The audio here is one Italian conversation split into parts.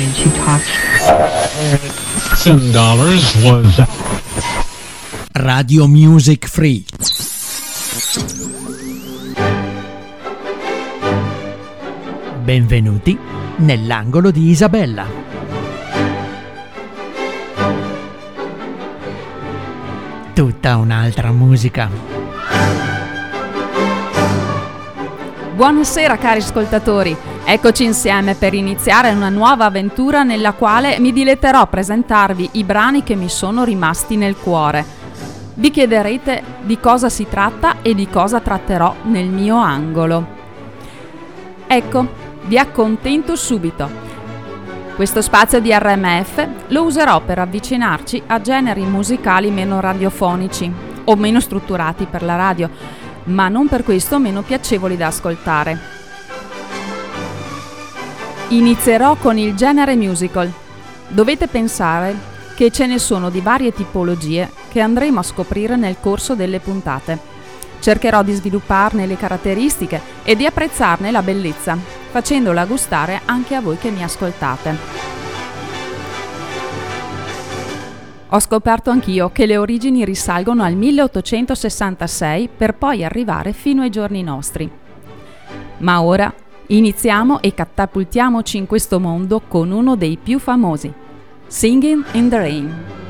wanted to talk. Ten dollars was Radio Music Free. Benvenuti nell'angolo di Isabella. Tutta un'altra musica. Buonasera cari ascoltatori, eccoci insieme per iniziare una nuova avventura nella quale mi diletterò a presentarvi i brani che mi sono rimasti nel cuore. Vi chiederete di cosa si tratta e di cosa tratterò nel mio angolo. Ecco, vi accontento subito. Questo spazio di RMF lo userò per avvicinarci a generi musicali meno radiofonici o meno strutturati per la radio, ma non per questo meno piacevoli da ascoltare. Inizierò con il genere musical. Dovete pensare che ce ne sono di varie tipologie che andremo a scoprire nel corso delle puntate. Cercherò di svilupparne le caratteristiche e di apprezzarne la bellezza, facendola gustare anche a voi che mi ascoltate. Ho scoperto anch'io che le origini risalgono al 1866 per poi arrivare fino ai giorni nostri. Ma ora iniziamo e catapultiamoci in questo mondo con uno dei più famosi, Singing in the Rain.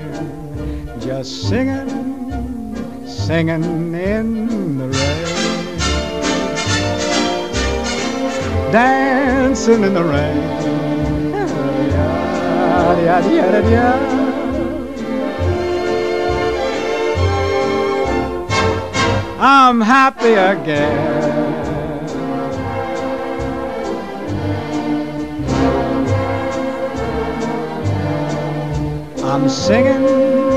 singing, singing in the rain. Dancing in the rain. I'm happy again. I'm singing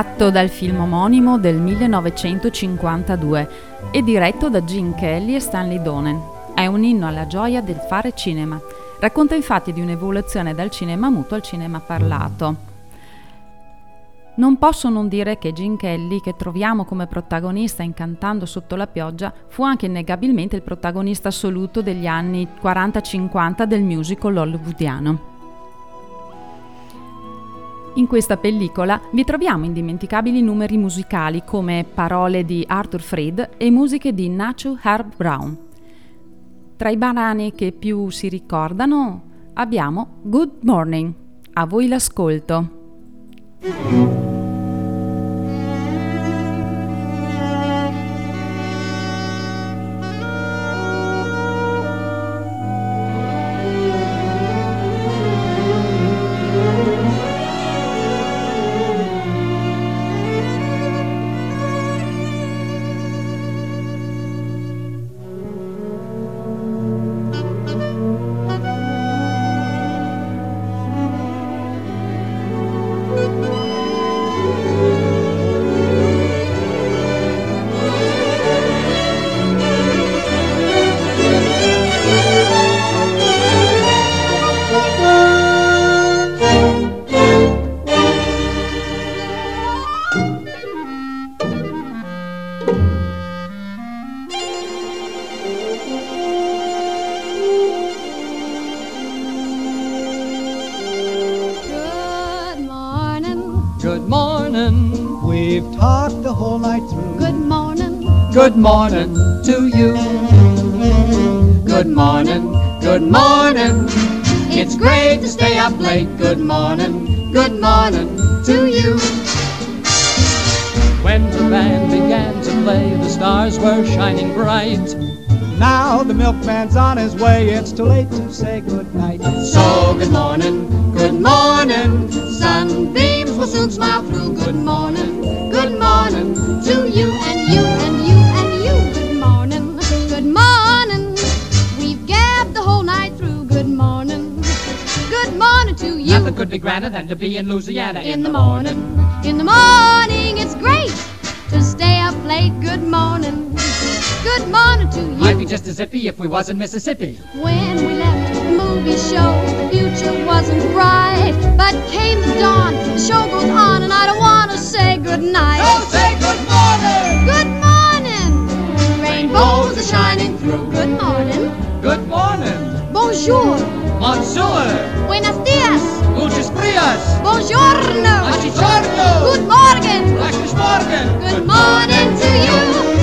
Tratto dal film omonimo del 1952 e diretto da Gene Kelly e Stanley Donen. È un inno alla gioia del fare cinema. Racconta infatti di un'evoluzione dal cinema muto al cinema parlato. Non posso non dire che Gene Kelly, che troviamo come protagonista in Cantando sotto la pioggia, fu anche innegabilmente il protagonista assoluto degli anni 40-50 del musical hollywoodiano. In questa pellicola vi troviamo indimenticabili numeri musicali come parole di Arthur Freed e musiche di Nacho Herb Brown. Tra i brani che più si ricordano abbiamo Good Morning. A voi l'ascolto. Good morning. We've talked the whole night through. Good morning. Good morning to you. Good morning. Good morning. It's great to stay up late. Good morning. Good morning to you. When the band began to play, the stars were shining bright. Now the milkman's on his way. It's too late to say good night. So good morning. Good morning. Sunbeams will soon smile through. Good morning. Good morning to you and you and you and you. Good morning. Good morning. We've gabbed the whole night through. Good morning. Good morning to you. Nothing could be grander than to be in Louisiana in the morning. In the morning, it's great to stay up late. Good morning. Good morning to you. Might be just as zippy if we was in Mississippi. When we left movie show, the future wasn't bright. But came the dawn, the show goes on, and I don't want to say goodnight. say good morning! Good morning! Rainbows are shining through. Good morning. Good morning! Bonjour. Monsieur! Buenos dias. Lucis Prias! Buongiorno. Buongiorno. Good morning. Good morning to you.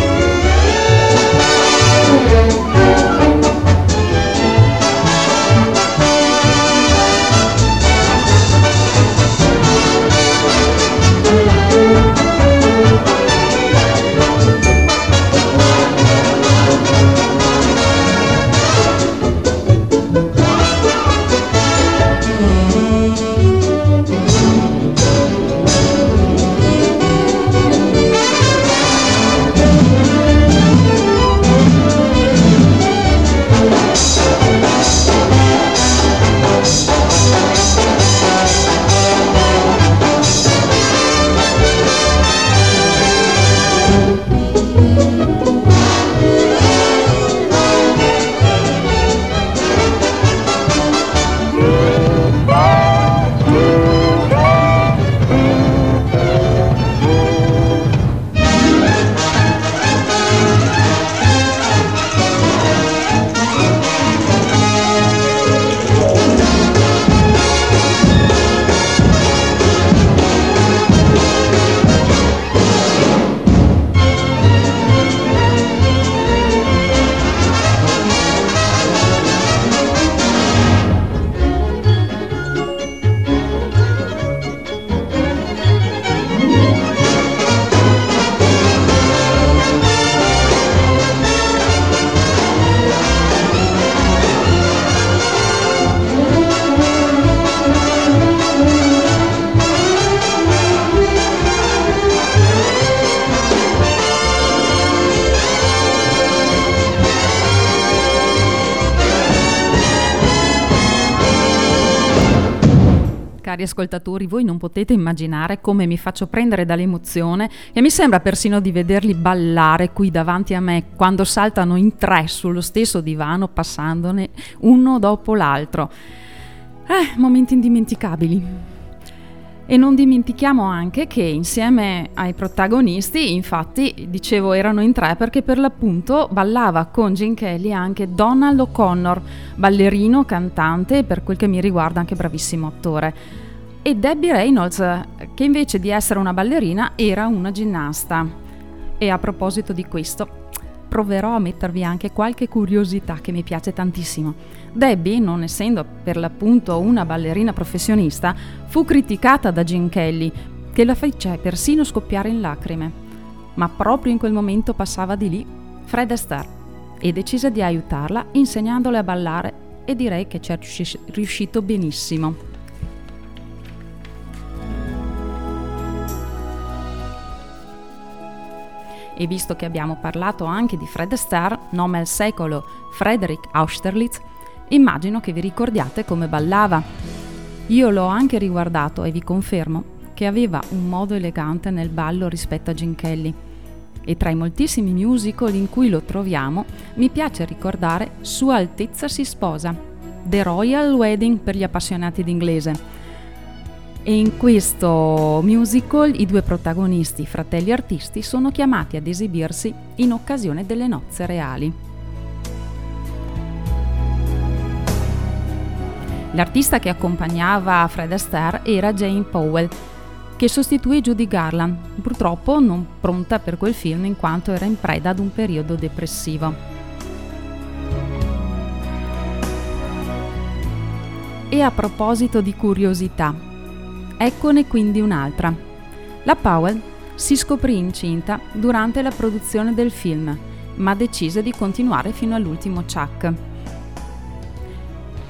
Cari ascoltatori, voi non potete immaginare come mi faccio prendere dall'emozione e mi sembra persino di vederli ballare qui davanti a me quando saltano in tre sullo stesso divano passandone uno dopo l'altro. Eh, momenti indimenticabili. E non dimentichiamo anche che insieme ai protagonisti, infatti, dicevo erano in tre perché per l'appunto ballava con Gene Kelly anche Donald O'Connor, ballerino, cantante e per quel che mi riguarda anche bravissimo attore. E Debbie Reynolds, che invece di essere una ballerina era una ginnasta. E a proposito di questo, proverò a mettervi anche qualche curiosità che mi piace tantissimo. Debbie, non essendo per l'appunto una ballerina professionista, fu criticata da Gene Kelly, che la fece persino scoppiare in lacrime. Ma proprio in quel momento passava di lì Fred Astaire e decise di aiutarla insegnandole a ballare e direi che ci è riuscito benissimo. E visto che abbiamo parlato anche di Fred Astaire, nome al secolo Frederick Austerlitz, immagino che vi ricordiate come ballava. Io l'ho anche riguardato e vi confermo che aveva un modo elegante nel ballo rispetto a Gene Kelly. E tra i moltissimi musical in cui lo troviamo, mi piace ricordare Sua Altezza si sposa, The Royal Wedding per gli appassionati d'inglese, e in questo musical i due protagonisti, fratelli artisti, sono chiamati ad esibirsi in occasione delle nozze reali. L'artista che accompagnava Fred Astaire era Jane Powell, che sostituì Judy Garland, purtroppo non pronta per quel film in quanto era in preda ad un periodo depressivo. E a proposito di curiosità, Eccone quindi un'altra. La Powell si scoprì incinta durante la produzione del film, ma decise di continuare fino all'ultimo Chuck.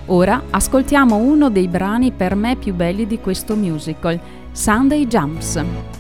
Ora ascoltiamo uno dei brani per me più belli di questo musical, Sunday Jumps.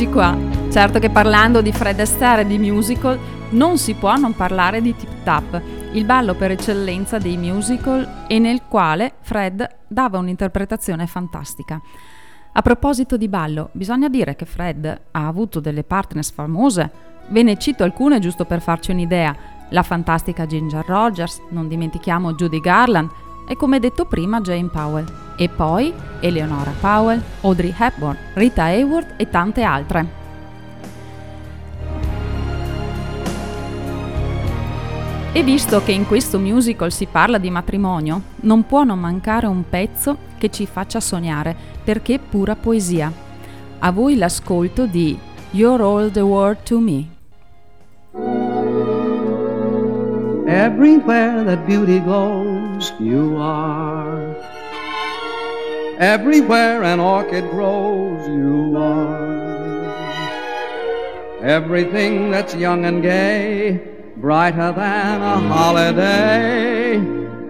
Eccoci qua. Certo che parlando di Fred Astaire e di musical non si può non parlare di Tip Tap, il ballo per eccellenza dei musical e nel quale Fred dava un'interpretazione fantastica. A proposito di ballo, bisogna dire che Fred ha avuto delle partners famose. Ve ne cito alcune giusto per farci un'idea. La fantastica Ginger Rogers, non dimentichiamo Judy Garland e come detto prima Jane Powell. E poi Eleonora Powell, Audrey Hepburn, Rita Hayworth e tante altre. E visto che in questo musical si parla di matrimonio, non può non mancare un pezzo che ci faccia sognare, perché è pura poesia. A voi l'ascolto di You're All the World to Me. Everywhere that beauty goes, you are. Everywhere an orchid grows, you are. Everything that's young and gay brighter than a holiday.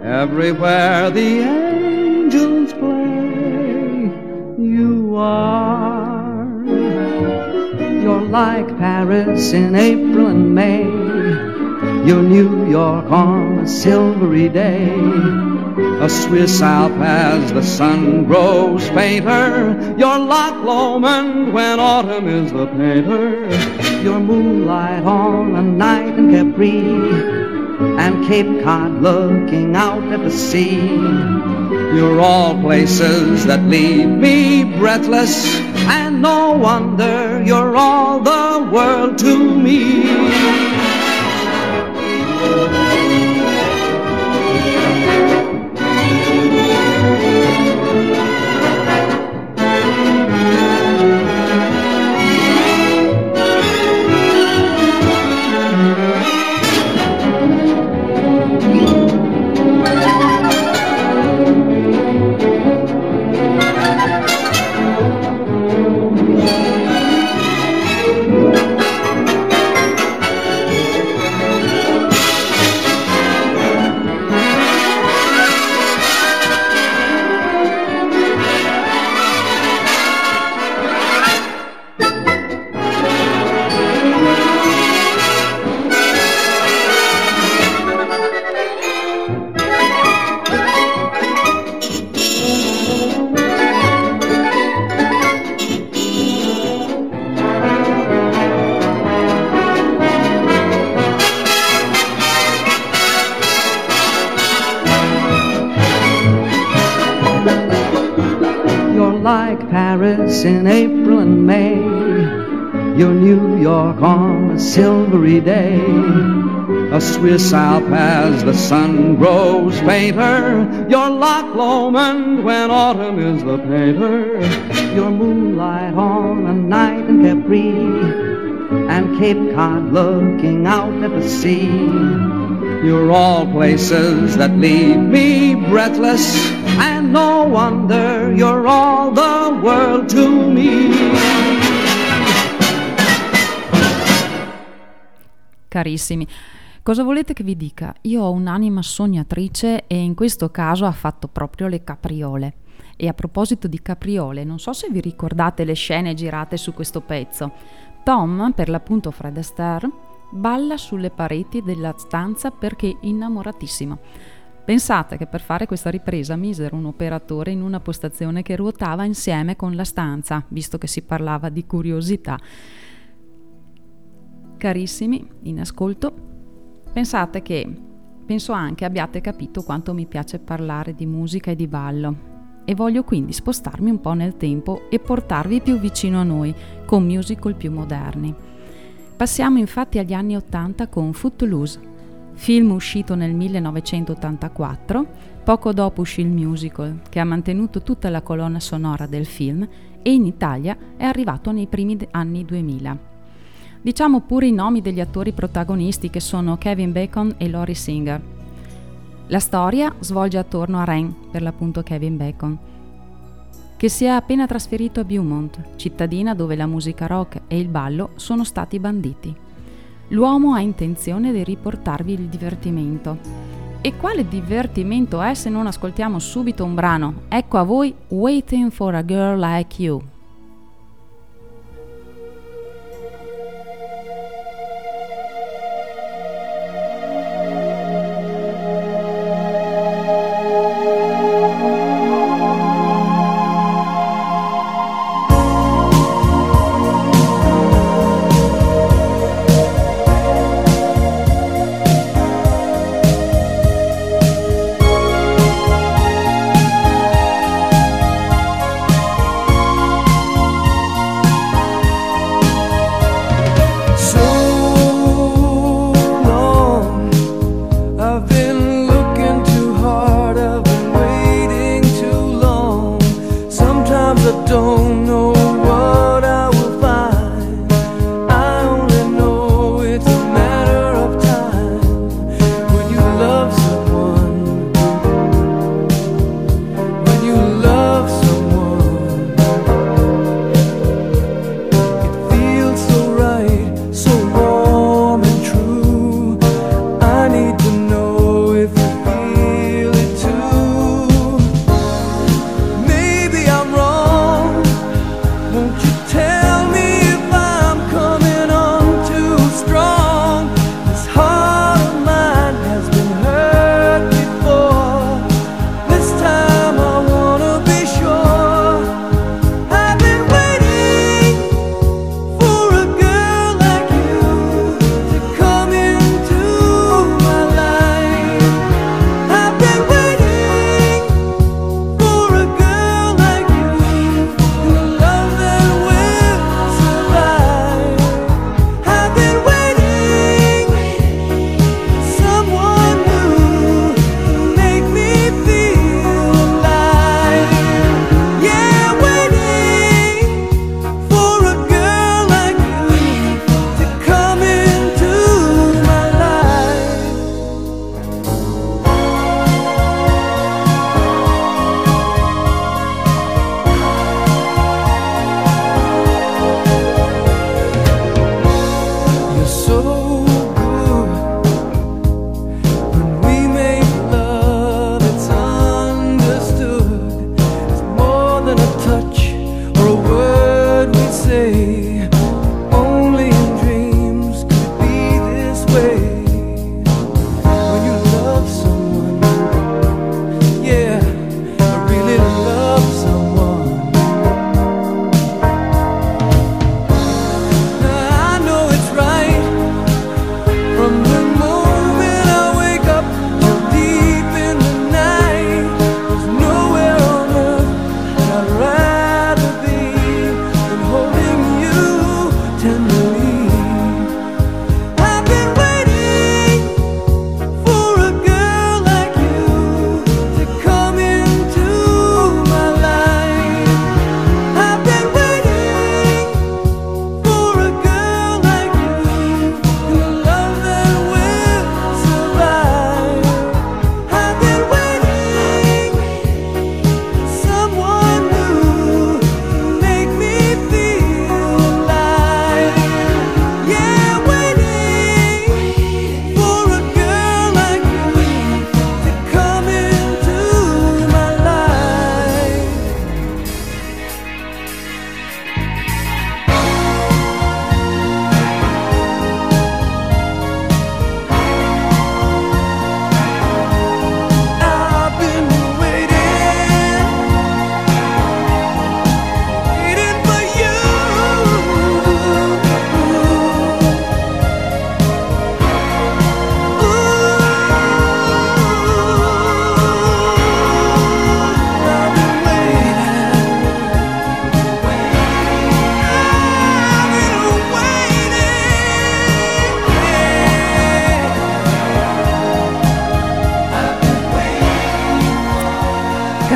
Everywhere the angels play, you are. You're like Paris in April and May. You're New York on a silvery day. A Swiss Alp as the sun grows fainter. Your Loch Lomond when autumn is the painter. Your moonlight on a night in Capri. And Cape Cod looking out at the sea. You're all places that leave me breathless. And no wonder you're all the world to me. Thank you. In April and May. Your New York on a silvery day. A Swiss Alp as the sun grows fainter. Your Loch Lomond when autumn is the painter. Your moonlight on a night in Capri. And Cape Cod looking out at the sea. You're all places that leave me breathless and no wonder you're all the world to me. Carissimi, cosa volete che vi dica? Io ho un'anima sognatrice e in questo caso ha fatto proprio le capriole. E a proposito di capriole, non so se vi ricordate le scene girate su questo pezzo. Tom, per l'appunto Fred Astaire, balla sulle pareti della stanza perché innamoratissimo. Pensate che per fare questa ripresa misero un operatore in una postazione che ruotava insieme con la stanza, visto che si parlava di curiosità. Carissimi, in ascolto, pensate che penso anche abbiate capito quanto mi piace parlare di musica e di ballo e voglio quindi spostarmi un po' nel tempo e portarvi più vicino a noi con musical più moderni. Passiamo infatti agli anni 80 con Footloose film uscito nel 1984, poco dopo uscì il musical, che ha mantenuto tutta la colonna sonora del film e in Italia è arrivato nei primi anni 2000. Diciamo pure i nomi degli attori protagonisti che sono Kevin Bacon e Lori Singer. La storia svolge attorno a Ren, per l'appunto Kevin Bacon, che si è appena trasferito a Beaumont, cittadina dove la musica rock e il ballo sono stati banditi. L'uomo ha intenzione di riportarvi il divertimento. E quale divertimento è se non ascoltiamo subito un brano? Ecco a voi Waiting for a Girl Like You.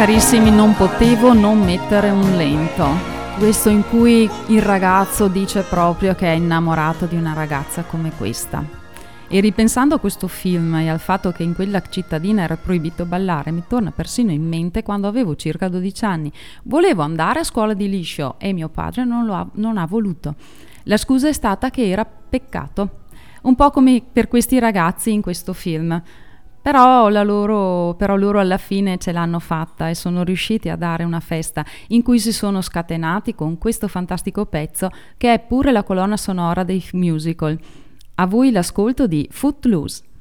Carissimi, non potevo non mettere un lento. Questo in cui il ragazzo dice proprio che è innamorato di una ragazza come questa. E ripensando a questo film e al fatto che in quella cittadina era proibito ballare, mi torna persino in mente quando avevo circa 12 anni. Volevo andare a scuola di liscio e mio padre non, ha, non ha voluto. La scusa è stata che era peccato. Un po' come per questi ragazzi in questo film. Però, loro, però loro alla fine ce l'hanno fatta e sono riusciti a dare una festa in cui si sono scatenati con questo fantastico pezzo che è pure la colonna sonora dei musical. A voi l'ascolto di Footloose.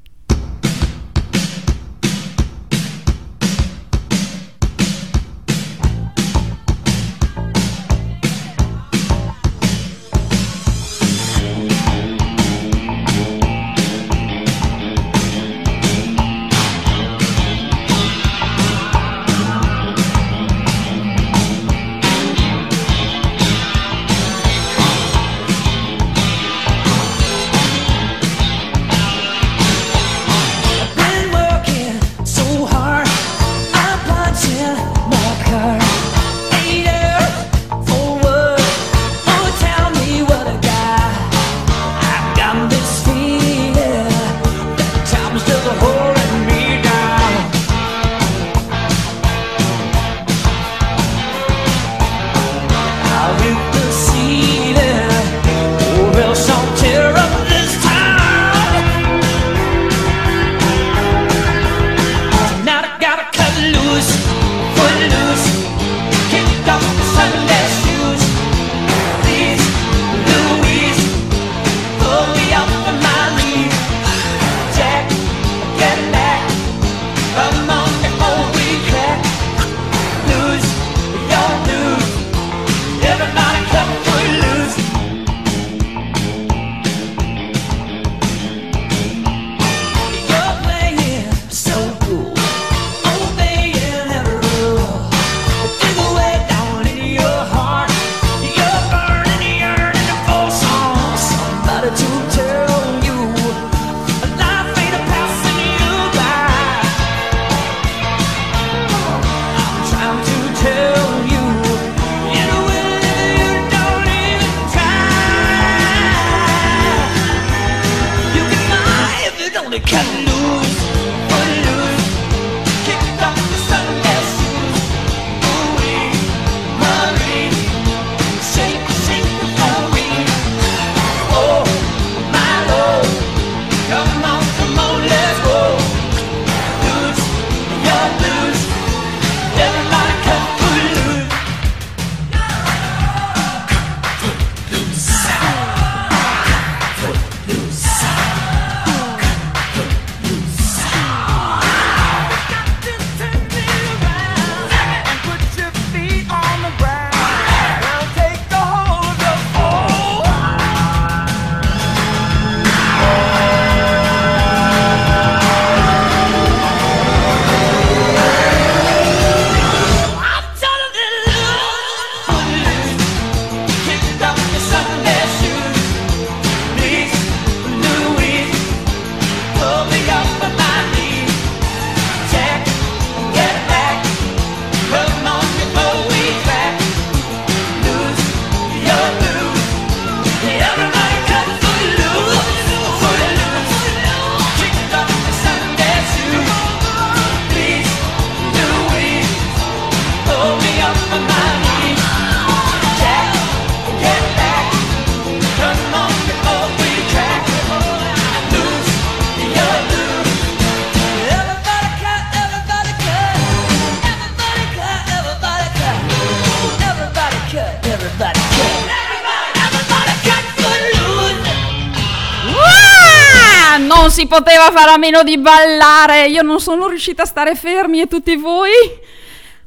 Si poteva fare a meno di ballare. Io non sono riuscita a stare fermi e tutti voi.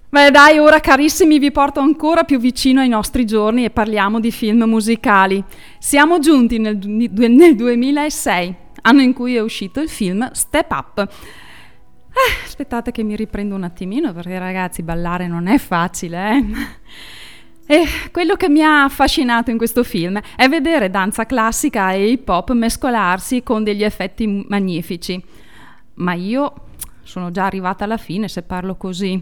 Beh dai, ora carissimi vi porto ancora più vicino ai nostri giorni e parliamo di film musicali. Siamo giunti nel, nel 2006, anno in cui è uscito il film Step Up. Eh, aspettate che mi riprendo un attimino perché ragazzi ballare non è facile, eh. E quello che mi ha affascinato in questo film è vedere danza classica e hip hop mescolarsi con degli effetti magnifici. Ma io sono già arrivata alla fine se parlo così.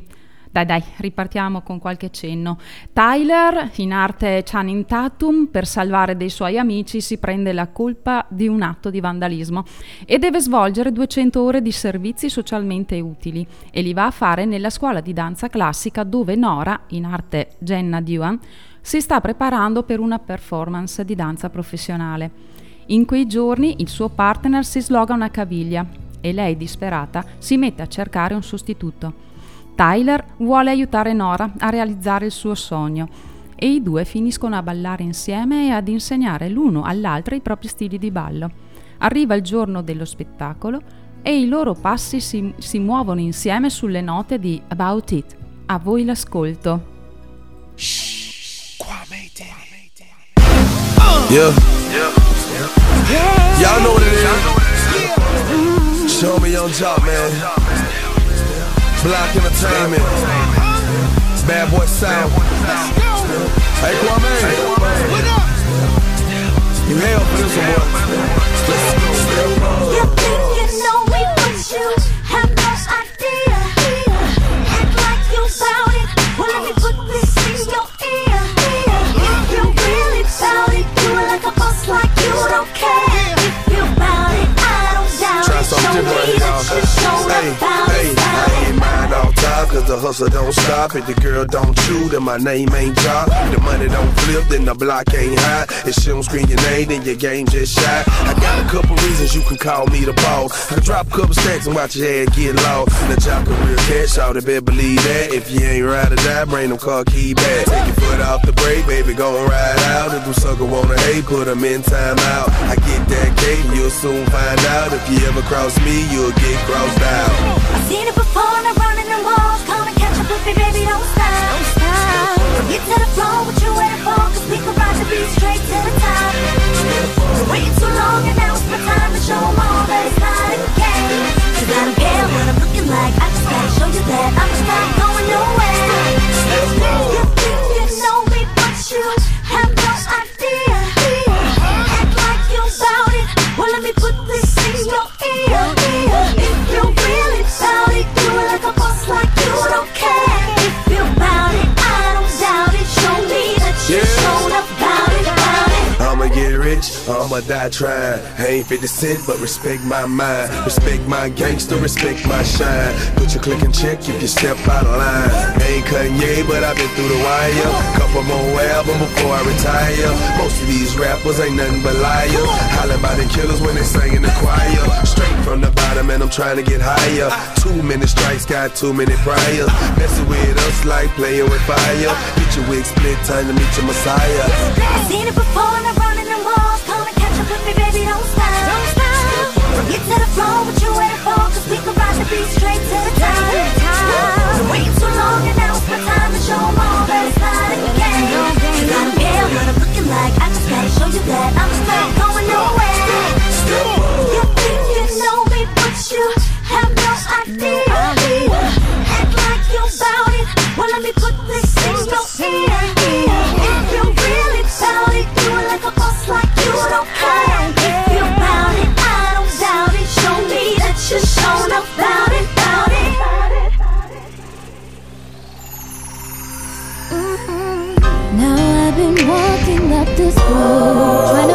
Dai dai, ripartiamo con qualche cenno. Tyler, in arte Channing Tatum, per salvare dei suoi amici si prende la colpa di un atto di vandalismo e deve svolgere 200 ore di servizi socialmente utili e li va a fare nella scuola di danza classica dove Nora, in arte Jenna Duan, si sta preparando per una performance di danza professionale. In quei giorni il suo partner si sloga una caviglia e lei, disperata, si mette a cercare un sostituto. Tyler vuole aiutare Nora a realizzare il suo sogno e i due finiscono a ballare insieme e ad insegnare l'uno all'altro i propri stili di ballo. Arriva il giorno dello spettacolo e i loro passi si, si muovono insieme sulle note di About It. A voi l'ascolto. Shh, Yeah. Yeah. Y'all know what it is. Show me your job, man. Block Entertainment. Bad Boy Sound. Hey, Kwame. You hell for this one, boy. You think you know me, but you have no idea. Act like you bout it. Well, let me put this in your ear. If you really bout it, do it like a boss, like you don't care. If you bout it, I don't doubt it. Show me that you showed up it cause the hustle don't stop. If the girl don't chew, then my name ain't job. The money don't flip, then the block ain't high. If she don't scream your name, then your game just shot. I got a couple reasons you can call me the boss. I drop a couple stacks and watch your head get lost. The job can real cash out, better believe that. If you ain't ride or die, bring them car key back. Take your foot off the brake, baby, go and ride out. If them sucker wanna hate, put them in time out. I get that cake, you'll soon find out. If you ever cross me, you'll get crossed out. I've seen it before, walls. Come and catch up with me, baby, don't stop. Don't stop. Get to the floor, what you waiting for? Cause we can ride the beat straight to the top. You're waiting too long, and now it's my time to show them all that it's not a game. Cause I don't care what I'm looking like. I just gotta show you that I'm just not Rich, I'ma die trying. I ain't 50 cent, but respect my mind. Respect my gangster, respect my shine. Put your click and check if you step out of line. Ain't Kanye, but I've been through the wire. Couple more albums before I retire. Most of these rappers ain't nothing but liars. Hollin' about the killers when they sing in the choir. Straight from the bottom, and I'm trying to get higher. Too many strikes, got too many priors. Messing with us like playing with fire. Get your wig split, time to meet your messiah. I've seen it before and I'm running the walls. Come and catch up with me, baby, don't stop. Don't stop. Get to the floor, what you waiting for? Cause we can ride the beat straight to the top. You're waiting too long, and now it's my time to show them all that it's not a game. Cause I don't care what I'm looking like. I just gotta show you that I'm just not Oh,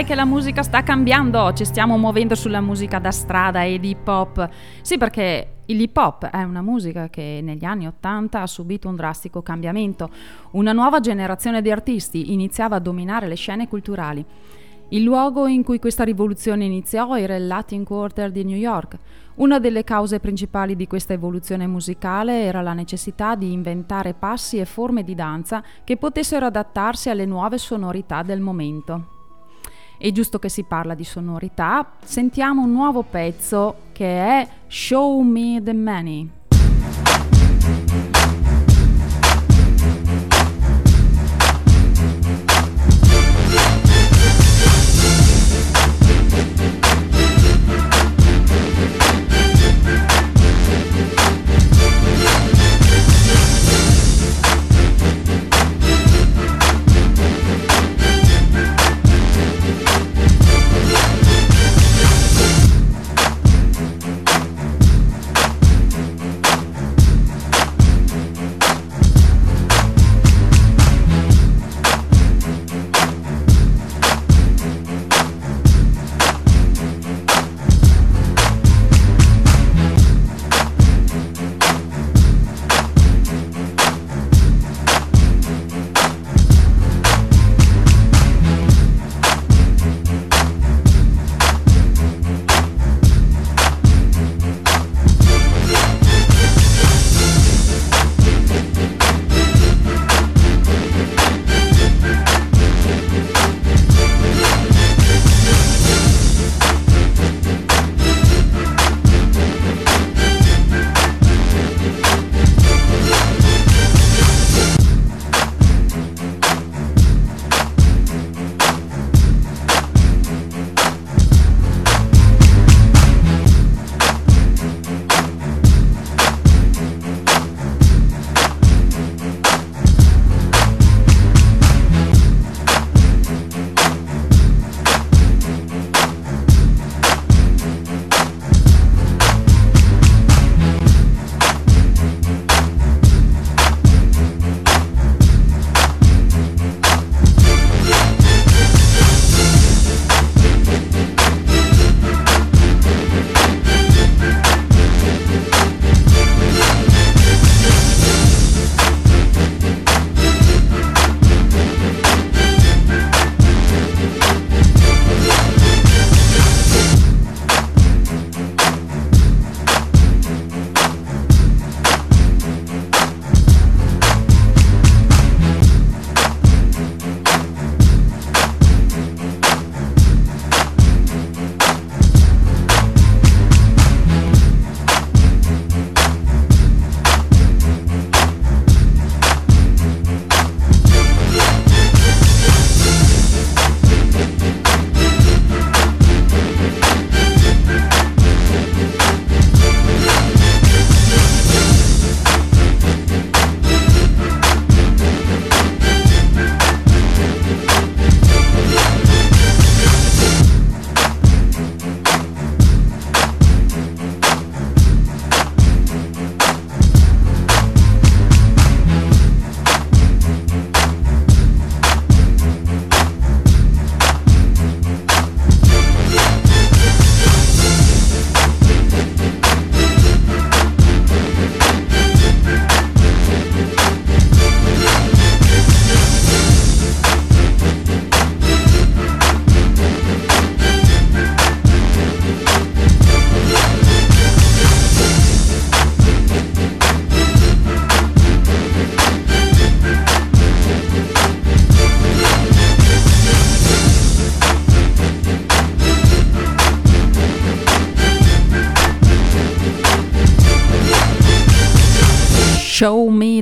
Dai, che la musica sta cambiando. Ci stiamo muovendo sulla musica da strada e di hip hop. Sì, perché l'hip hop è una musica che negli anni Ottanta ha subito un drastico cambiamento. Una nuova generazione di artisti iniziava a dominare le scene culturali. Il luogo in cui questa rivoluzione iniziò era il Latin Quarter di New York. Una delle cause principali di questa evoluzione musicale era la necessità di inventare passi e forme di danza che potessero adattarsi alle nuove sonorità del momento. E giusto che si parla di sonorità, sentiamo un nuovo pezzo che è Show Me the Money.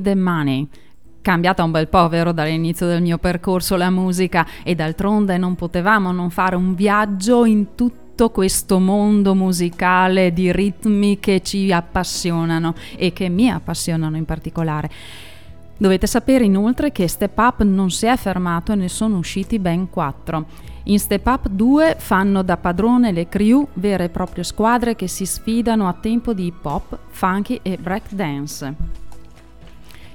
The Money. Cambiata un bel po', vero, dall'inizio del mio percorso la musica e d'altronde non potevamo non fare un viaggio in tutto questo mondo musicale di ritmi che ci appassionano e che mi appassionano in particolare. Dovete sapere inoltre che Step Up non si è fermato e ne sono usciti ben quattro. In Step Up 2 fanno da padrone le crew, vere e proprie squadre che si sfidano a tempo di hip hop, funky e break dance.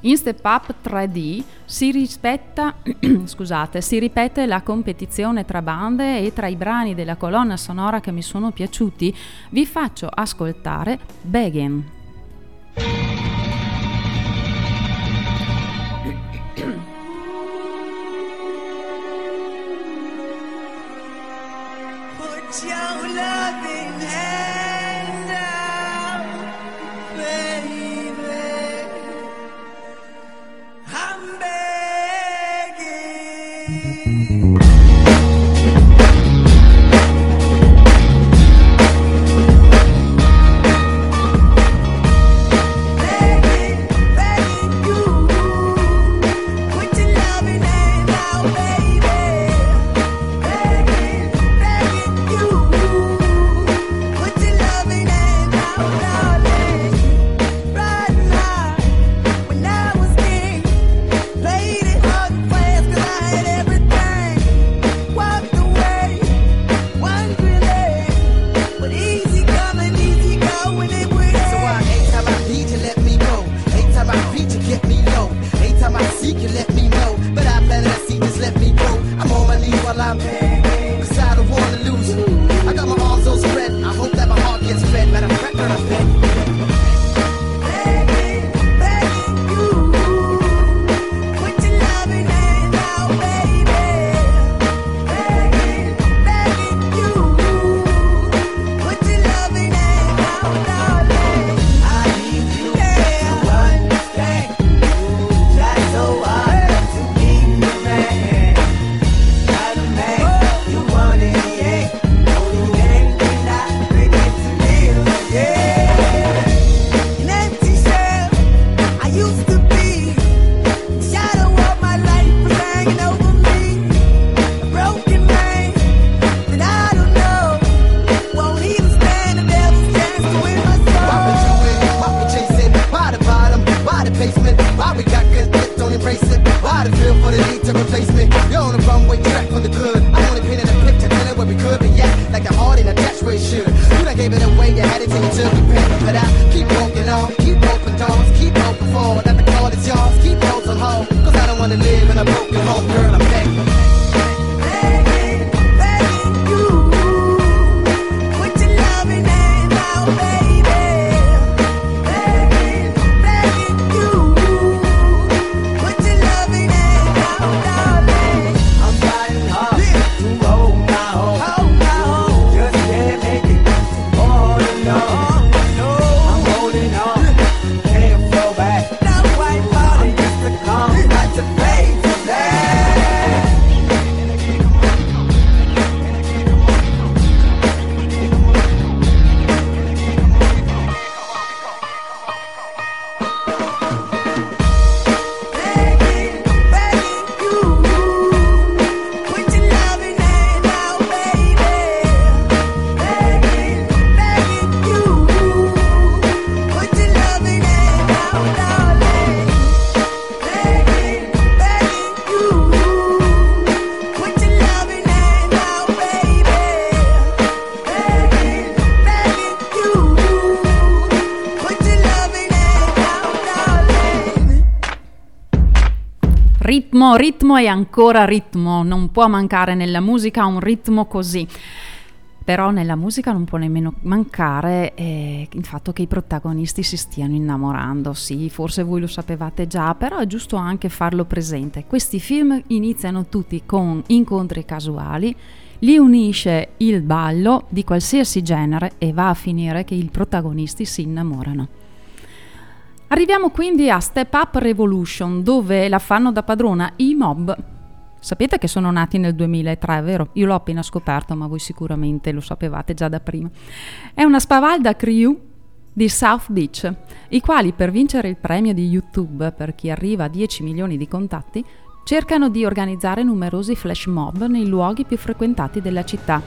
In Step Up 3D si, rispetta, scusate, si ripete la competizione tra bande e tra i brani della colonna sonora che mi sono piaciuti vi faccio ascoltare Begin. Done gave it away, you had it till you took it back. But I keep walking on, keep open doors, keep open forward. That the call is yours, keep those on. Cause I don't wanna live in a broken home, girl, I'm begging. Ritmo, ritmo e ancora ritmo, non può mancare nella musica un ritmo così. Però nella musica non può nemmeno mancare eh, il fatto che i protagonisti si stiano innamorando. Sì, forse voi lo sapevate già, però è giusto anche farlo presente. Questi film iniziano tutti con incontri casuali, li unisce il ballo di qualsiasi genere e va a finire che i protagonisti si innamorano. Arriviamo quindi a Step Up Revolution, dove la fanno da padrona i mob. Sapete che sono nati nel 2003, vero? Io l'ho appena scoperto, ma voi sicuramente lo sapevate già da prima. È una spavalda crew di South Beach, i quali per vincere il premio di YouTube per chi arriva a 10 milioni di contatti, cercano di organizzare numerosi flash mob nei luoghi più frequentati della città.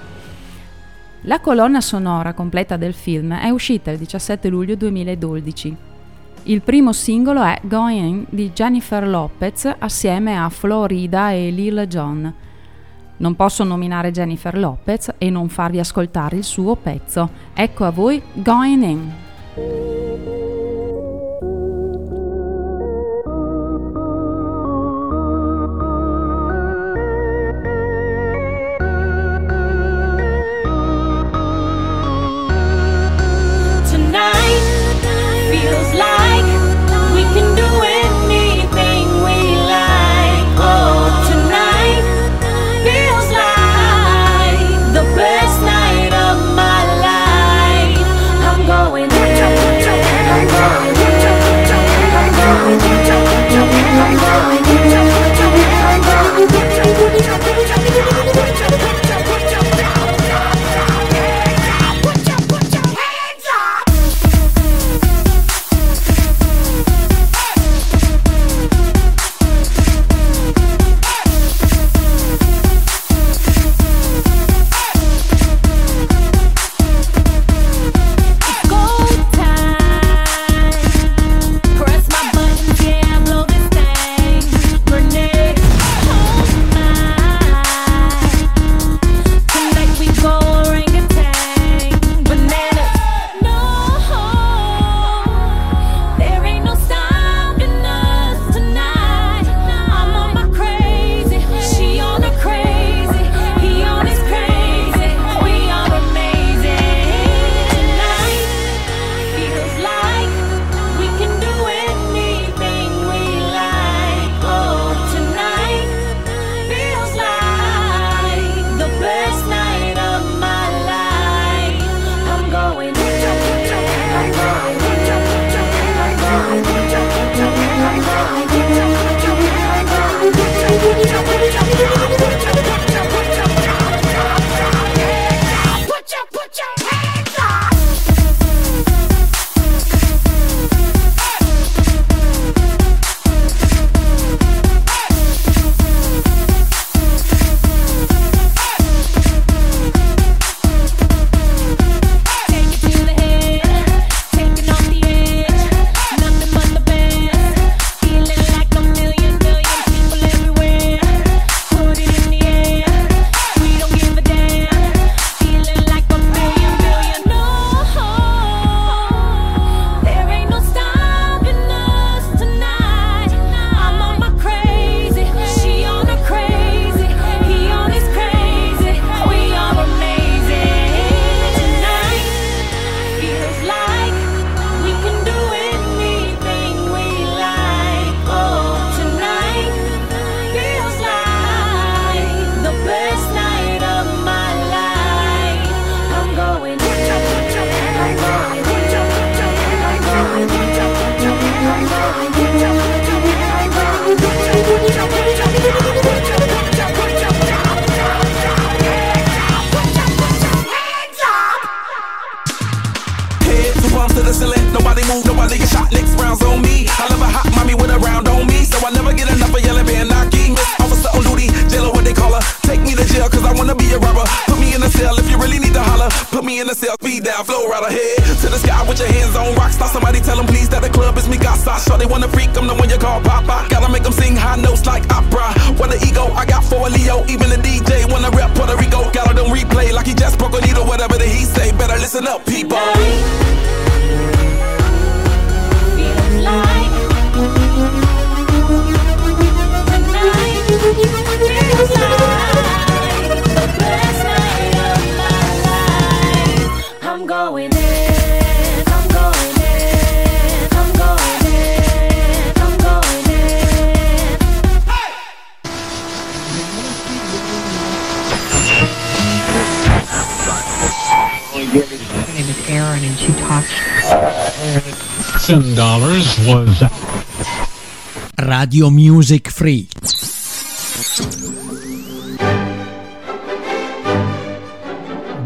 La colonna sonora completa del film è uscita il 17 luglio 2012. Il primo singolo è Going di Jennifer Lopez assieme a Florida e Lil Jon. Non posso nominare Jennifer Lopez e non farvi ascoltare il suo pezzo. Ecco a voi Going In. was... Radio Music Free.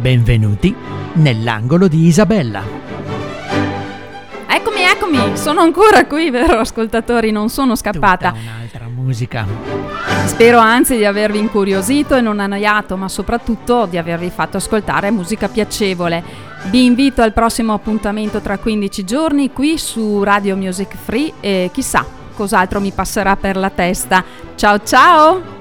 Benvenuti nell'angolo di Isabella. Eccomi, eccomi, sono ancora qui, vero ascoltatori, non sono scappata. Tutta un'altra musica. Spero anzi di avervi incuriosito e non annoiato, ma soprattutto di avervi fatto ascoltare musica piacevole. Vi invito al prossimo appuntamento tra 15 giorni qui su Radio Music Free e chissà cos'altro mi passerà per la testa. Ciao ciao!